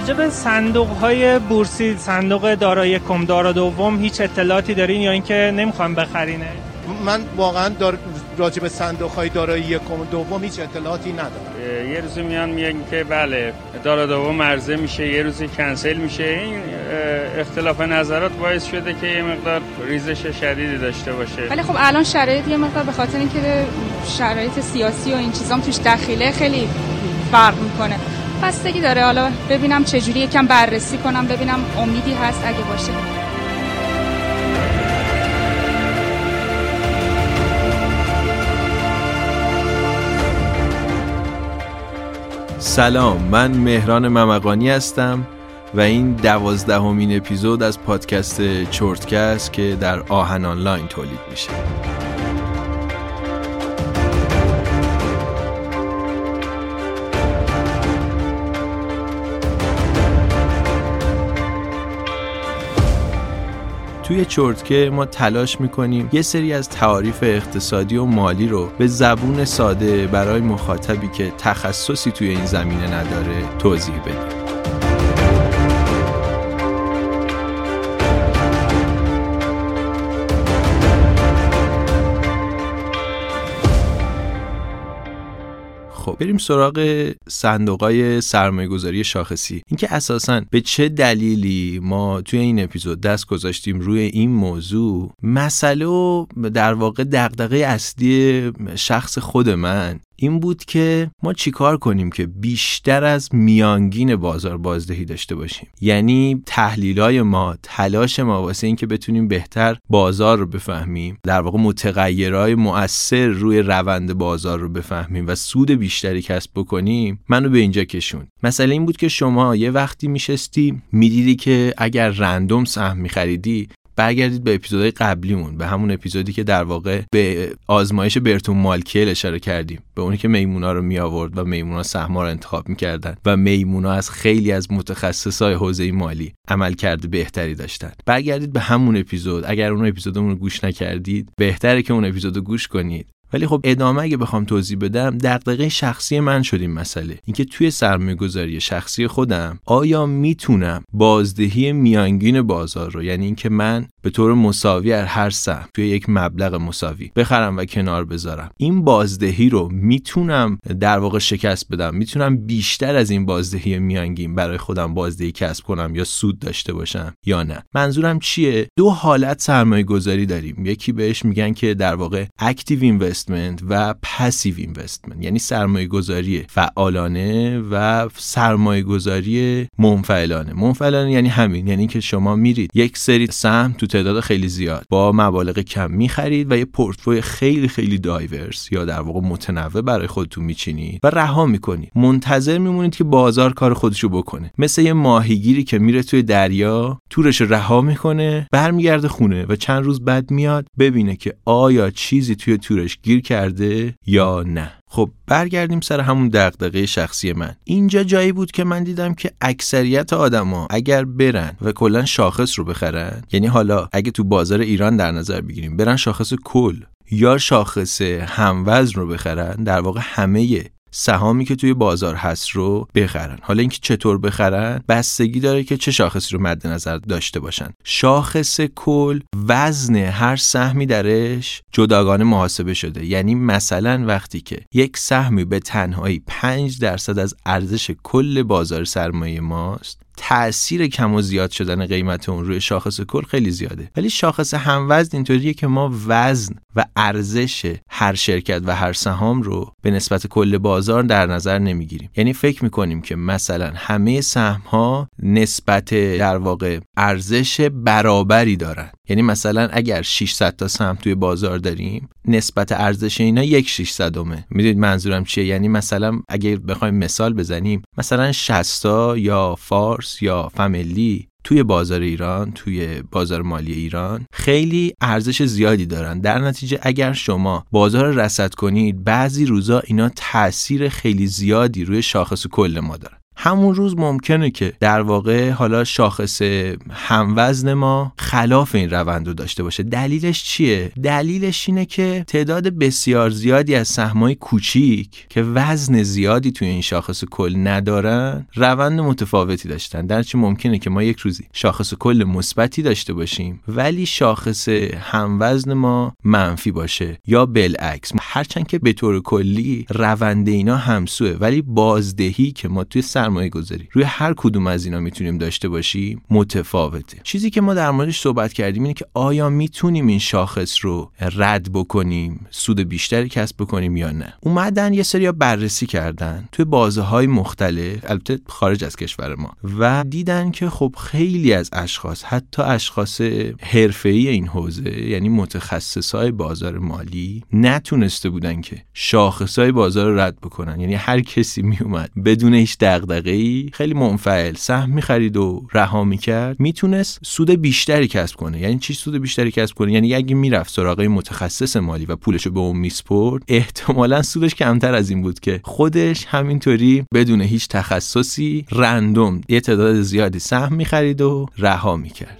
راجع به صندوق های بورسی صندوق دارایی کم دارا دوم هیچ اطلاعاتی دارین یا اینکه نمی‌خوام بخرینه؟ من واقعا دار... راجع به صندوق های دارایی یکم دوم هیچ اطلاعاتی ندارم. یه روزی میان میگن که بله دارا دوم عرضه میشه یه روزی کنسل میشه. این اختلاف نظرات باعث شده که یه مقدار ریزش شدیدی داشته باشه. ولی خب الان شرایط یه مقدار به خاطر اینکه شرایط سیاسی و این چیزام توش دخیله خیلی فرق می‌کنه. بستگی داره. حالا ببینم چجوری. یکم بررسی کنم ببینم امیدی هست اگه باشه. سلام من مهران ممقانی هستم و این دوازدهمین اپیزود از پادکست چرتکست که در آهن آنلاین تولید میشه. توی چرتکه ما تلاش می‌کنیم یه سری از تعاریف اقتصادی و مالی رو به زبون ساده برای مخاطبی که تخصصی توی این زمینه نداره توضیح بدیم. خب بریم سراغ صندوق سرمایه گذاری شاخصی. اینکه اساسا به چه دلیلی ما توی این اپیزود دست گذاشتیم روی این موضوع مسئله و در واقع دغدغه اصلی شخص خود من. این بود که ما چیکار کنیم که بیشتر از میانگین بازار بازدهی داشته باشیم. یعنی تحلیلای ما تلاش ما واسه اینکه بتونیم بهتر بازار رو بفهمیم در واقع متغیرهای مؤثر روی روند بازار رو بفهمیم و سود بیشتری کسب بکنیم منو به اینجا کشون. مسئله این بود که شما یه وقتی میشستی می‌دیدی که اگر رندوم سهم میخریدی برگردید به اپیزودهای قبلیمون به همون اپیزودی که در واقع به آزمایش برتون مالکیل اشاره کردیم. به اونی که میمونا رو می آورد و میمونا سهما رو انتخاب می‌کردن و میمونا از خیلی از متخصصای حوزه مالی عمل کرده بهتری داشتن. برگردید به همون اپیزود. اگر اون اپیزودمون رو گوش نکردید بهتره که اون اپیزود رو گوش کنید. ولی خب ادامه اگه بخوام توضیح بدم دغدغه شخصی من شد این مسئله. اینکه توی سرمایه گذاری شخصی خودم آیا می‌تونم بازدهی میانگین بازار رو یعنی اینکه من به طور مساوی هر سهم توی یک مبلغ مساوی بخرم و کنار بذارم. این بازدهی رو می‌تونم در واقع شکست بدم. می‌تونم بیشتر از این بازدهی میانگین برای خودم بازدهی کسب کنم یا سود داشته باشم یا نه. منظورم چیه؟ دو حالت سرمایه گذاری داریم. یکی بهش میگن که در واقع active investment و passive investment یعنی سرمایه گذاری فعالانه و سرمایه گذاری منفعلانه. منفعلانه یعنی همین یعنی که شما میرید یک سری سهم تو تعداد خیلی زیاد. با مبالغ کم می‌خرید و یه پورتفوی خیلی خیلی diverse یا در واقع متنوع برای خودتون میچینید و رها می‌کنید. منتظر میمونید که بازار کار خودشو بکنه. مثل یه ماهیگیری که میره توی دریا تورش رها می‌کنه برمیگرده خونه و چند روز بعد میاد ببینه که آیا چیزی توی تورش گیر کرده یا نه. خب برگردیم سر همون دغدغه شخصی من. اینجا جایی بود که من دیدم که اکثریت آدما اگر برن و کلا شاخص رو بخرن یعنی حالا اگه تو بازار ایران در نظر بگیریم برن شاخص کل یا شاخص هموزن رو بخرن در واقع همه سهامی که توی بازار هست رو بخرن. حالا اینکه چطور بخرن بستگی داره که چه شاخصی رو مد نظر داشته باشن. شاخص کل وزن هر سهمی درش جداگانه محاسبه شده. یعنی مثلا وقتی که یک سهمی به تنهایی 5 درصد از ارزش کل بازار سرمایه ماست تاثیر کم و زیاد شدن قیمت اون روی شاخص کل خیلی زیاده. ولی شاخص هموزن اینطوریه که ما وزن و ارزش هر شرکت و هر سهام رو به نسبت کل بازار در نظر نمی‌گیریم. یعنی فکر می‌کنیم که مثلا همه سهم ها نسبت در واقع ارزش برابری دارن. یعنی مثلا اگر 600 تا سهم توی بازار داریم نسبت ارزش اینا یک 600 اومه می‌دونید منظورم چیه؟ یعنی مثلا اگر بخوایم مثال بزنیم مثلا 60 یا فارس یا فامیلی توی بازار ایران توی بازار مالی ایران خیلی ارزش زیادی دارن. در نتیجه اگر شما بازار رصد کنید بعضی روزا اینا تاثیر خیلی زیادی روی شاخص کل ما دارن. همون روز ممکنه که در واقع حالا شاخص هموزن ما خلاف این روند رو داشته باشه. دلیلش چیه؟ دلیلش اینه که تعداد بسیار زیادی از سهمای کوچیک که وزن زیادی توی این شاخص کل ندارن روند متفاوتی داشتن. در چه ممکنه که ما یک روزی شاخص کل مثبتی داشته باشیم ولی شاخص هموزن ما منفی باشه یا بالعکس. هرچند که به طور کلی روند اینا همسوه ولی بازدهی که ما توی سرمایه گذاری روی هر کدوم از اینا می‌تونیم داشته باشیم متفاوته. چیزی که ما در موردش صحبت کردیم اینه که آیا می‌تونیم این شاخص رو رد بکنیم سود بیشتری کسب بکنیم یا نه؟ اومدن یه سری بررسی کردن توی بازه های مختلف البته خارج از کشور ما و دیدن که خب خیلی از اشخاص حتی اشخاص حرفه‌ای این حوزه یعنی متخصصای بازار مالی نتونسته بودن که شاخصای بازار رو رد بکنن. یعنی هر کسی میومد بدون هیچ دغدغه‌ای خیلی منفعل سهم می‌خرید و رها می‌کرد می‌تونست سود بیشتری کسب کنه. یعنی چی سود بیشتری کسب کنه؟ یعنی اگه می‌رفت سراغ متخصص مالی و پولش رو به اون میسپرد احتمالا سودش کمتر از این بود که خودش همینطوری بدون هیچ تخصصی رندوم یه تعداد زیادی سهم می‌خرید و رها می‌کرد.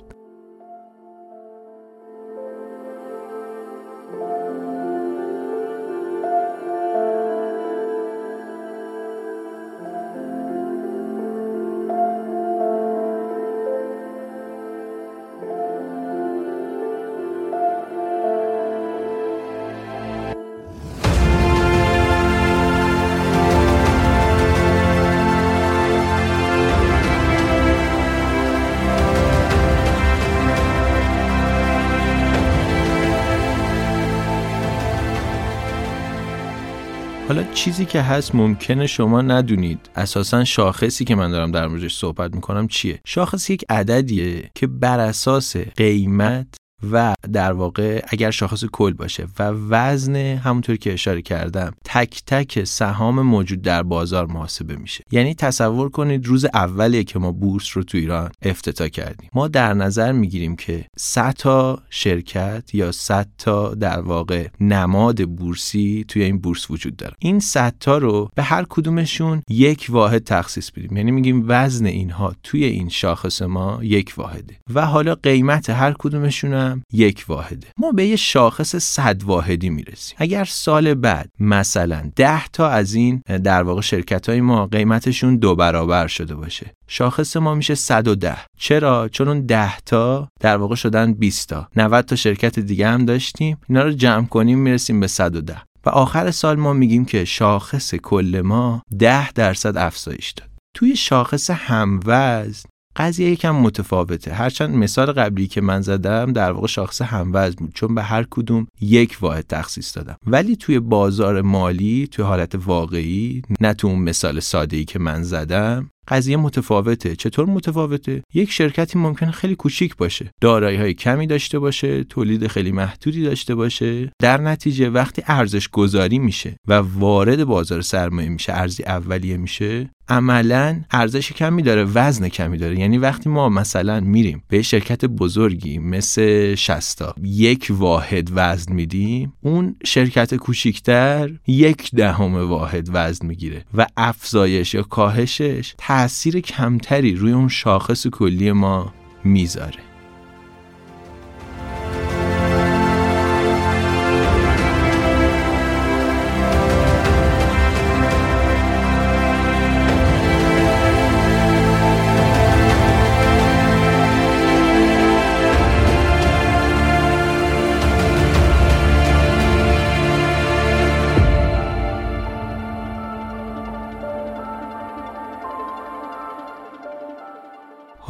حالا چیزی که هست ممکنه شما ندونید. اساسا شاخصی که من دارم در موردش صحبت می‌کنم چیه؟ شاخص یک عددیه که بر اساس قیمت و در واقع اگر شاخص کل باشه و وزن همونطور که اشاره کردم تک تک سهام موجود در بازار محاسبه میشه. یعنی تصور کنید روز اولیه که ما بورس رو تو ایران افتتاح کردیم. ما در نظر می‌گیریم که 100 تا شرکت یا 100 تا در واقع نماد بورسی توی این بورس وجود داره. این 100 تا رو به هر کدومشون یک واحد تخصیص بدیم. یعنی میگیم وزن اینها توی این شاخص ما یک واحده. و حالا قیمت هر کدومشون یک واحده. ما به یه شاخص صد واحدی می‌رسیم. اگر سال بعد مثلا ده تا از این در واقع شرکت های ما قیمتشون دو برابر شده باشه شاخص ما میشه 110 چرا؟ چون اون 10 تا در واقع شدن 20 تا. 90 تا شرکت دیگه هم داشتیم. اینا رو جمع کنیم می‌رسیم به 110 و آخر سال ما میگیم که شاخص کل ما 10 درصد افزایش داد. توی شاخص هموزن قضیه یکم متفاوته. هرچند مثال قبلی که من زدم در واقع شاخص هموزن بود چون به هر کدوم یک واحد تخصیص دادم. ولی توی بازار مالی توی حالت واقعی نه تو اون مثال ساده ای که من زدم قضیه متفاوته. چطور متفاوته؟ یک شرکتی ممکنه خیلی کوچیک باشه. دارایی های کمی داشته باشه تولید خیلی محدودی داشته باشه. در نتیجه وقتی ارزش گذاری میشه و وارد بازار سرمایه میشه ارزی اولیه میشه عملا ارزش کمی داره وزن کمی داره. یعنی وقتی ما مثلا میریم به شرکت بزرگی مثل شستا یک واحد وزن میدیم اون شرکت کوچیکتر یک دهم واحد وزن می‌گیره و افزایش یا کاهشش تاثیر کمتری روی اون شاخص کلی ما می‌ذاره.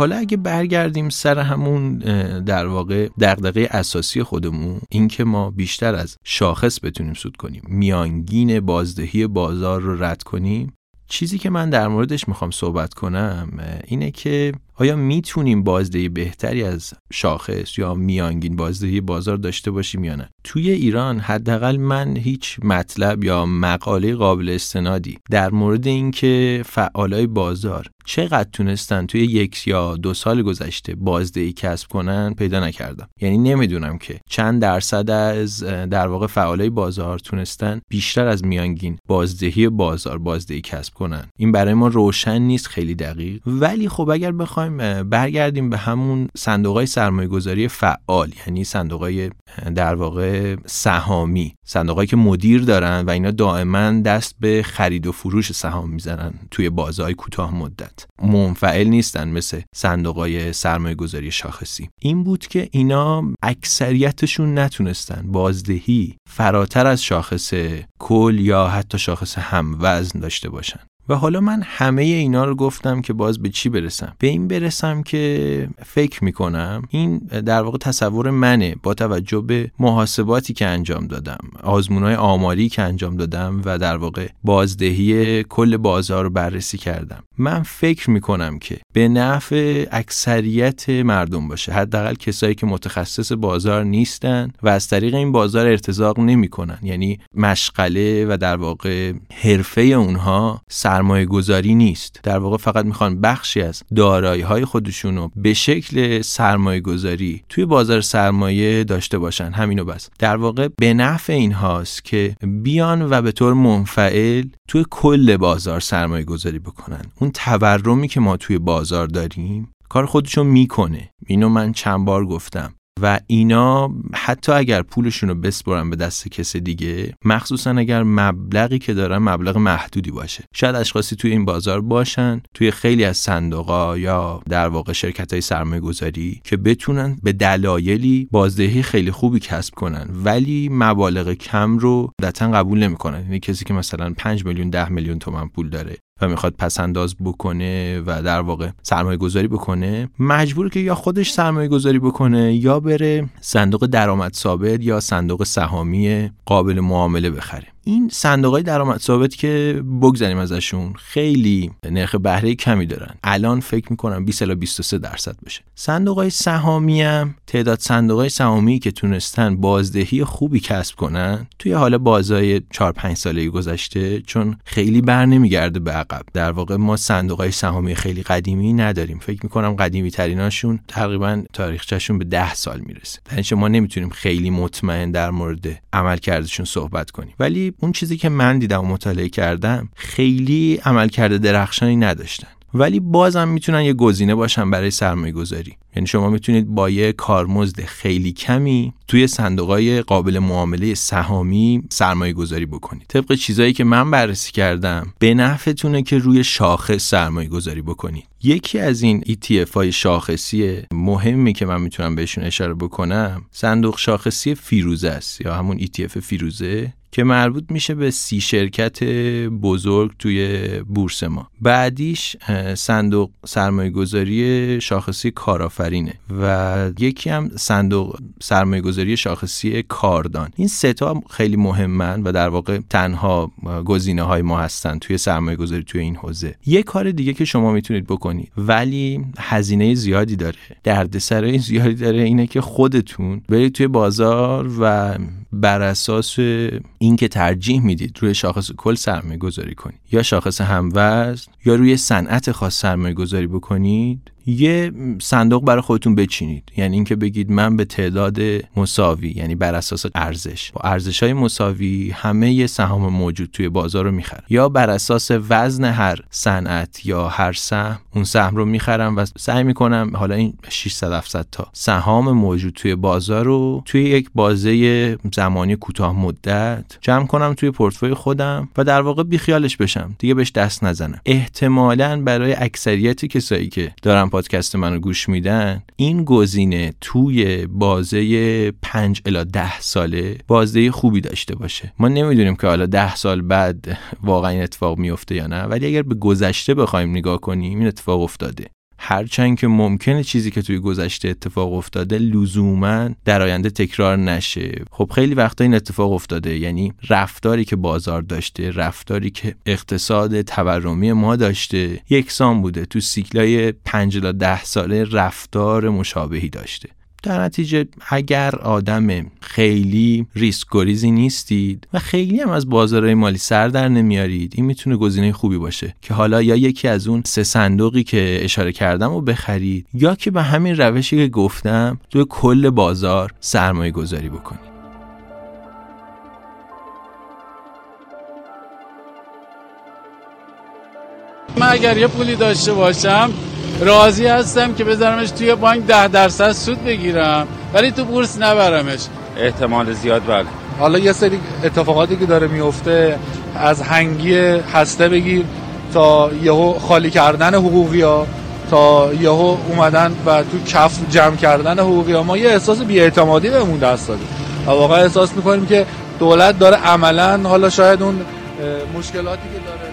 حالا اگه برگردیم سر همون در واقع دغدغه اساسی خودمون اینکه ما بیشتر از شاخص بتونیم سود کنیم میانگین بازدهی بازار رو رد کنیم چیزی که من در موردش می‌خوام صحبت کنم اینه که آیا می‌تونیم بازدهی بهتری از شاخص یا میانگین بازدهی بازار داشته باشیم یا نه؟ توی ایران حداقل من هیچ مطلب یا مقاله قابل استنادی در مورد اینکه فعالای بازار چقدر تونستن توی یک یا دو سال گذشته بازدهی کسب کنن پیدا نکردم. یعنی نمی‌دونم که چند درصد از در واقع فعالای بازار تونستن بیشتر از میانگین بازدهی بازار بازدهی کسب کنن. این برای ما روشن نیست خیلی دقیق. ولی خب اگر بخوایم برگردیم به همون صندوق های سرمایه گذاری فعال یعنی صندوق های در واقع سهامی صندوق که مدیر دارن و اینا دائما دست به خرید و فروش سهام می‌زنن توی بازهای کوتاه مدت. منفعل نیستن مثل صندوق های سرمایه گذاری شاخصی. این بود که اینا اکثریتشون نتونستن. بازدهی فراتر از شاخص کل یا حتی شاخص هموزن داشته باشن. و حالا من همه اینا رو گفتم که باز به چی برسم؟ به این برسم که فکر می‌کنم این در واقع تصور منه با توجه به محاسباتی که انجام دادم های آماری که انجام دادم و در واقع بازدهی کل بازار رو بررسی کردم. من فکر می‌کنم که به نفع اکثریت مردم باشه. حداقل کسایی که متخصص بازار نیستن و از طریق این بازار ارتزاق نمی‌کنن. یعنی مشغله و در واقع حرفه اونها سرمایه گذاری نیست. در واقع فقط می‌خوان بخشی از دارایی های خودشون رو به شکل سرمایه گذاری توی بازار سرمایه داشته باشن. همینو بس. در واقع به نفع این هاست که بیان و به طور منفعل توی کل بازار سرمایه گذاری بکنن. اون تورمی که ما توی بازار داریم کار خودشون می‌کنه. اینو من چند بار گفتم. و اینا حتی اگر پولشون رو بسپرن به دست کس دیگه مخصوصا اگر مبلغی که دارن مبلغ محدودی باشه. شاید اشخاصی توی این بازار باشن توی خیلی از صندوقا یا در واقع شرکت های سرمایه گذاری که بتونن به دلایلی بازدهی خیلی خوبی کسب کنن. ولی مبالغ کم رو دتن قبول نمی‌کنن. یعنی کسی که مثلا 5 میلیون 10 میلیون تومن پول داره. و می‌خواد پسنداز بکنه و در واقع سرمایه گذاری بکنه مجبور که یا خودش سرمایه گذاری بکنه یا بره صندوق درآمد ثابت یا صندوق سهامی قابل معامله بخره. این صندوق های درآمد ثابت که بگذاریم ازشون خیلی نرخ بهره کمی دارن. الان فکر می‌کنم 20 الی 23 درصد بشه. صندوق های سهامی هم تعداد صندوق های سهامی که تونستن بازدهی خوبی کسب کنن توی حال بازای 4 5 ساله گذشته چون خیلی بر نمیگرده به عقب. در واقع ما صندوق های سهامی خیلی قدیمی نداریم. فکر می‌کنم قدیمی تریناشون تقریبا تاریخچهشون به 10 سال می‌رسه. در ما نمی‌تونیم خیلی مطمئن در مورد عملکردشون صحبت کنیم. ولی اون چیزی که من دیدم و مطالعه کردم خیلی عملکرد درخشانی نداشتن. ولی بازم می‌تونن یه گزینه باشن برای سرمایه گذاری یعنی شما می‌تونید با یه کارمزد خیلی کمی توی صندوقهای قابل معامله سهامی سرمایه گذاری بکنید. طبق چیزایی که من بررسی کردم به نفعتونه که روی شاخص سرمایه گذاری بکنید. یکی از این ETF های شاخصی مهمی که من می‌تونم بهشون اشاره بکنم صندوق شاخصی فیروزه است یا همون ETF فیروزه. که مربوط میشه به سی شرکت بزرگ توی بورس ما. بعدیش صندوق سرمایه گذاری شاخصی کارآفرینه و یکی هم صندوق سرمایه گذاری شاخصی کاردان. این سه تا خیلی مهمن و در واقع تنها گزینه های ما هستن توی سرمایه گذاری توی این حوزه. یه کار دیگه که شما می‌تونید بکنید ولی هزینه زیادی داره. دردسرای زیادی داره اینه که خودتون برید توی بازار و بر اساس اینکه ترجیح می‌دید روی شاخص کل سرمایه گذاری کنید. یا شاخص هموزن یا روی صنعت خاص سرمایه گذاری بکنید یه صندوق برای خودتون بچینید. یعنی اینکه بگید من به تعداد مساوی یعنی بر اساس ارزش. با ارزش های مساوی همه سهام موجود توی بازار رو می‌خرم. یا بر اساس وزن هر صنعت یا هر سهم اون سهم رو می‌خرم و سعی می‌کنم حالا این 600 700 تا سهام موجود توی بازار رو توی یک بازه زمانی کوتاه مدت جمع کنم توی پورتفوی خودم و در واقع بیخیالش بشم. دیگه بهش دست نزنم. احتمالا برای اکثریت کسایی که دارم پادکست منو گوش میدن این گزینه توی بازه 5 الا 10 ساله بازده خوبی داشته باشه. ما نمی‌دونیم که حالا 10 سال بعد واقعا این اتفاق میفته یا نه ولی اگر به گذشته بخوایم نگاه کنیم این اتفاق افتاده. هرچند که ممکنه چیزی که توی گذشته اتفاق افتاده لزوما در آینده تکرار نشه. خب خیلی وقتا این اتفاق افتاده یعنی رفتاری که بازار داشته رفتاری که اقتصاد تورمی ما داشته یکسان بوده. تو سیکلای 5 تا 10 ساله رفتار مشابهی داشته. در نتیجه اگر آدم خیلی ریسک گریزی نیستید و خیلی هم از بازارهای مالی سر در نمیارید این می‌تونه گزینه خوبی باشه که حالا یا یکی از اون سه صندوقی که اشاره کردم رو بخرید یا که به همین روشی که گفتم توی کل بازار سرمایه گذاری بکنید. من اگر یه پولی داشته باشم راضی هستم که بذارمش توی بانک ده درصد سود بگیرم. ولی تو بورس نبرمش. احتمال زیاد بله. حالا یه سری اتفاقاتی که داره میفته از هنگی هسته بگیر تا یهو خالی کردن حقوقی ها تا یهو اومدن و تو کف جمع کردن حقوقی ها ما یه احساس بیاعتمادی بهمون دست داده. و واقعا احساس می‌کنیم که دولت داره عملا حالا شاید اون مشکلاتی که داره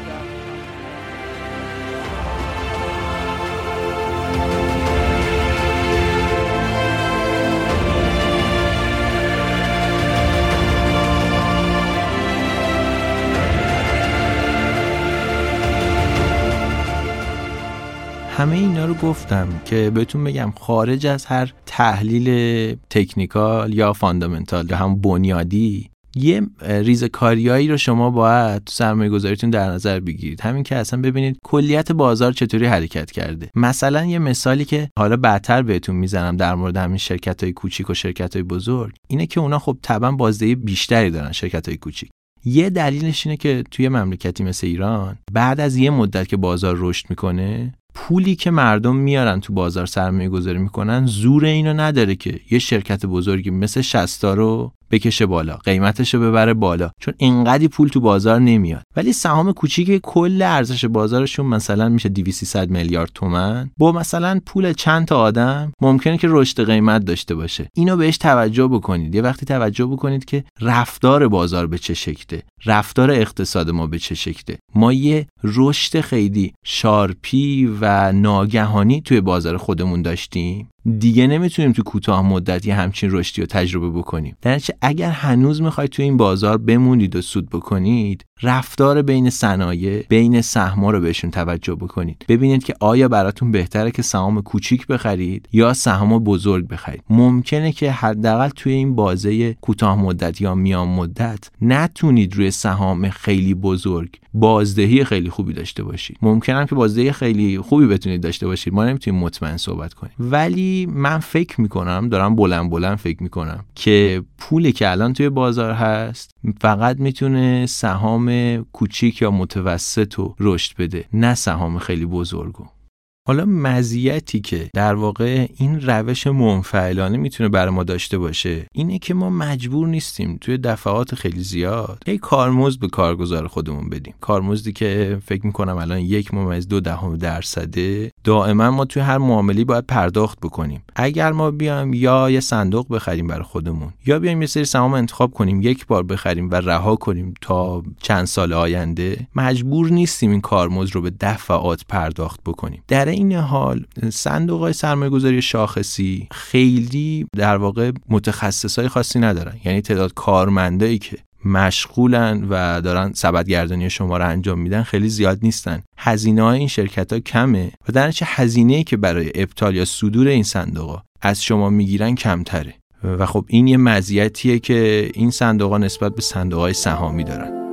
همه اینا رو گفتم که بهتون بگم خارج از هر تحلیل تکنیکال یا فاندامنتال یا هم بنیادی یه ریزکاریایی رو شما باید تو سرمایه گذاریتون در نظر بگیرید. همین که اصلا ببینید کلیت بازار چطوری حرکت کرده. مثلا یه مثالی که حالا بعدتر بهتون می‌زنم در مورد همین شرکت های کوچیک و شرکت های بزرگ اینه که اونا خب طبعا بازدهی بیشتری دارن شرکت های کوچیک. یه دلیلش اینه که توی مملکتی مثل ایران بعد از یه مدت که بازار رشد می‌کنه پولی که مردم میارن تو بازار سرمایه گذاری می‌کنن زور اینو نداره که یه شرکت بزرگی مثل شستا رو بکشه بالا قیمتش رو ببره بالا چون اینقدی پول تو بازار نمیاد. ولی سهام کوچیک کل ارزش بازارشون مثلا میشه 200 میلیارد تومن. با مثلا پول چند تا آدم ممکنه که رشد قیمت داشته باشه. اینو بهش توجه بکنید. یه وقتی توجه بکنید که رفتار بازار به چه شکله رفتار اقتصاد ما به چه شکله. ما یه رشد خیلی شارپی و ناگهانی توی بازار خودمون داشتیم. دیگه نمی‌تونیم تو کوتاه مدت یه همچین رشدی رو تجربه بکنیم. در اگر هنوز می‌خواید تو این بازار بمونید و سود بکنید رفتار بین صنایع بین سهما رو بهشون توجه بکنید. ببینید که آیا براتون بهتره که سهام کوچیک بخرید یا سهام بزرگ بخرید. ممکنه که حداقل توی این بازه کوتاه مدت یا میان مدت نتونید روی سهام خیلی بزرگ بازدهی خیلی خوبی داشته باشید ممکنه که بازدهی خیلی خوبی بتونید داشته باشید. ما نمی‌تونیم مطمئن صحبت کنیم. ولی من فکر می‌کنم دارم بلند بلند فکر می‌کنم که پولی که الان توی بازار هست فقط می‌تونه سهام کوچیک یا متوسط رو رشد بده نه سهام خیلی بزرگو حالا مزیتی که در واقع این روش منفعلانه می‌تونه برای ما داشته باشه اینه که ما مجبور نیستیم توی دفعات خیلی زیاد یه کارمزد به کارگزار خودمون بدیم. کارمزدی که فکر می‌کنم الان یک ممیز دو دهم درصده دائما ما توی هر معاملی باید پرداخت بکنیم. اگر ما بیایم یا یه صندوق بخریم برای خودمون یا بیایم یه سری سهام انتخاب کنیم یک بار بخریم و رها کنیم تا چند سال آینده مجبور نیستیم این کارمزد رو به دفعات پرداخت بکنیم. در این حال صندوق های سرمایه گذاری شاخصی خیلی در واقع متخصص های خاصی ندارن. یعنی تعداد کارمندایی که مشغولن و دارن سبدگردانی شما رو انجام میدن خیلی زیاد نیستن. هزینه های این شرکت ها کمه و در چه هزینه که برای ابطال یا صدور این صندوق از شما می‌گیرن کمتره. و خب این یه مزیتیه که این صندوق ها نسبت به صندوق های سهامی دارن.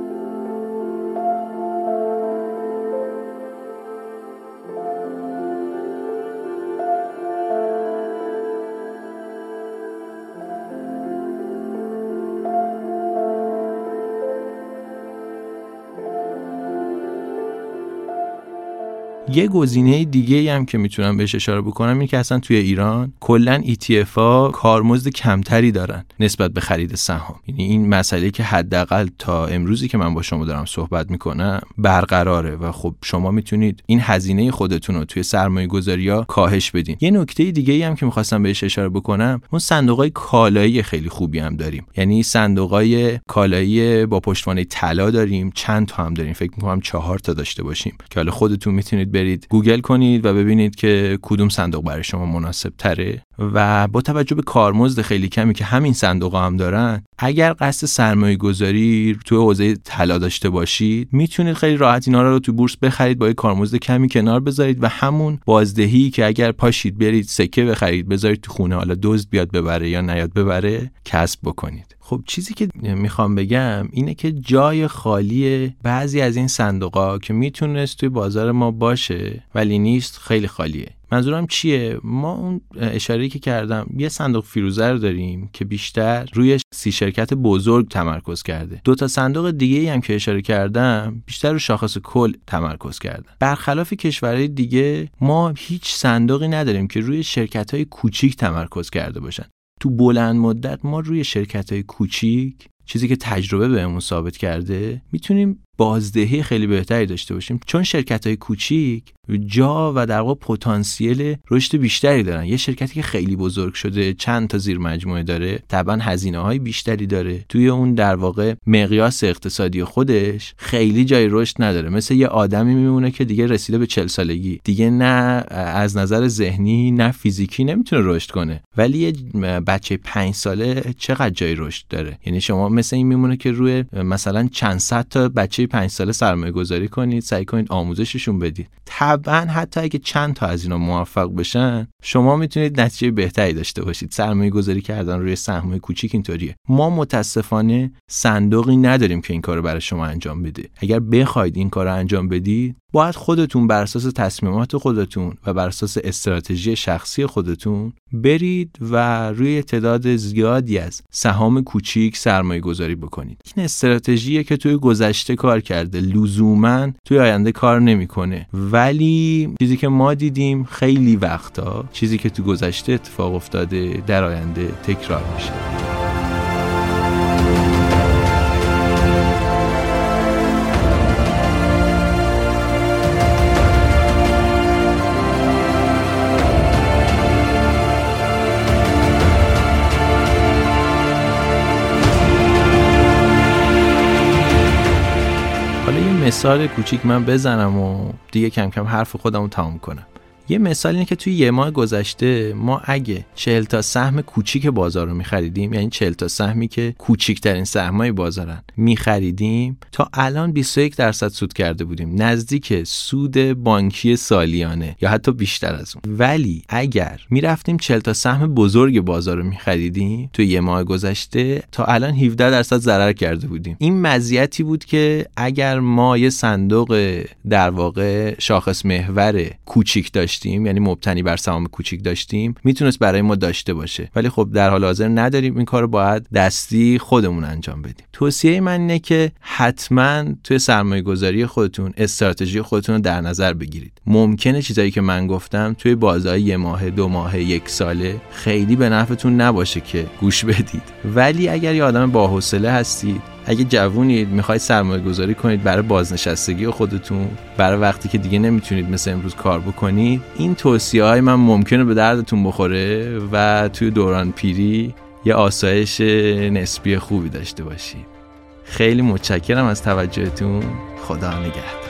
یه گزینه دیگه هم که می‌تونم بهش اشاره بکنم اینه که اصلا توی ایران کلا ETF ها کارمزد کمتری دارن نسبت به خرید سهام. یعنی این مسئله که حداقل تا امروزی که من با شما دارم صحبت می‌کنم برقراره و خب شما می‌تونید این هزینه خودتون رو توی سرمایه گذاری ها کاهش بدین. یه نکته دیگه هم که می‌خواستم بهش اشاره بکنم اون صندوق های کالایی خیلی خوبی هم داریم. یعنی صندوق های کالایی با پشتوانه طلا داریم چند تا هم داریم. فکر می‌کنم چهار تا داشته باشیم که حالا خودتون می‌تونید گوگل کنید و ببینید که کدوم صندوق برای شما مناسب تره. و با توجه به کارمزد خیلی کمی که همین صندوق هم دارن اگر قصد سرمایه گذاری تو حوزه طلا داشته باشید می‌تونید خیلی راحت اینا رو تو بورس بخرید با یه کارمزد کمی کنار بذارید و همون بازدهی که اگر پاشید برید سکه بخرید بذارید تو خونه حالا دزد بیاد ببره یا نیاد ببره کسب بکنید. خب چیزی که می‌خوام بگم اینه که جای خالی بعضی از این صندوقا که می‌تونست توی بازار ما باشه ولی نیست خیلی خالیه. منظورم چیه؟ ما اون اشاره که کردم یه صندوق فیروزه رو داریم که بیشتر روی سی شرکت بزرگ تمرکز کرده. دو تا صندوق دیگه هم که اشاره کردم بیشتر رو شاخص کل تمرکز کردن. برخلاف کشورهای دیگه ما هیچ صندوقی نداریم که روی شرکت های کوچیک تمرکز کرده باشن. تو بلند مدت ما روی شرکت های کوچیک چیزی که تجربه بهمون ثابت کرده می‌تونیم بازدهی خیلی بهتری داشته باشیم. چون شرکت های کوچیک جا و در واقع پتانسیل رشد بیشتری دارن. یه شرکتی که خیلی بزرگ شده چند تا زیر مجموعه داره طبعا هزینه های بیشتری داره. توی اون در واقع مقیاس اقتصادی خودش خیلی جای رشد نداره. مثل یه آدمی میمونه که دیگه رسیده به چل سالگی. دیگه نه از نظر ذهنی نه فیزیکی نمی‌تونه رشد کنه. ولی یه بچه پنج ساله چقدر جای رشد داره؟ یعنی شما مثل این میمونه که روی مثلا چند صد تا بچه پنج ساله سرمایه گذاری کنید سعی کنید آموزششون بدید. طبعا حتی اگه چند تا از اینا موفق بشن شما می‌تونید نتیجه بهتری داشته باشید. سرمایه گذاری کردن روی سهم کوچیک اینطوریه. ما متاسفانه صندوقی نداریم که این کارو برای شما انجام بده. اگر بخواید این کارو انجام بدید باید خودتون بر اساس تصمیمات خودتون و بر اساس استراتژی شخصی خودتون برید و روی تعداد زیادی از سهام کوچیک سرمایه گذاری بکنید. این استراتژیه که توی گذشته کار کرده لزوما توی آینده کار نمی‌کنه. ولی چیزی که ما دیدیم خیلی وقتا چیزی که تو گذشته اتفاق افتاده در آینده تکرار میشه. مثال کوچیک من بزنم و دیگه کم کم حرف خودم رو تمام کنم. یه مثال اینه که توی یه ماه گذشته ما اگه 40 تا سهم کوچیک بازار رو میخریدیم یعنی 40 تا سهمی که کوچیکترین سهمای بازارن میخریدیم تا الان 21 درصد سود کرده بودیم. نزدیک سود بانکی سالیانه یا حتی بیشتر از اون. ولی اگر می‌رفتیم 40 تا سهم بزرگ بازار رو میخریدیم توی یه ماه گذشته تا الان 17 درصد ضرر کرده بودیم. این مزیتی بود که اگر ما یه صندوق در واقع شاخص محور کوچیک داشتیم داشتیم یعنی مبتنی بر سهام کوچیک داشتیم می‌تونست برای ما داشته باشه. ولی خب در حال حاضر نداریم این کار باید دستی خودمون انجام بدیم. توصیه من اینه که حتما توی سرمایه گذاری خودتون استراتژی خودتون رو در نظر بگیرید. ممکنه چیزایی که من گفتم توی بازار یه ماه دو ماه یک ساله خیلی به نفعتون نباشه که گوش بدید. ولی اگر یه آدم باحوصله هستید اگه جوونید می‌خواید سرمایه گذاری کنید برای بازنشستگی خودتون برای وقتی که دیگه نمی‌تونید مثل امروز کار بکنید این توصیه های من ممکنه به دردتون بخوره و توی دوران پیری یه آسایش نسبی خوبی داشته باشید خیلی متشکرم از توجهتون. خدا نگهدار.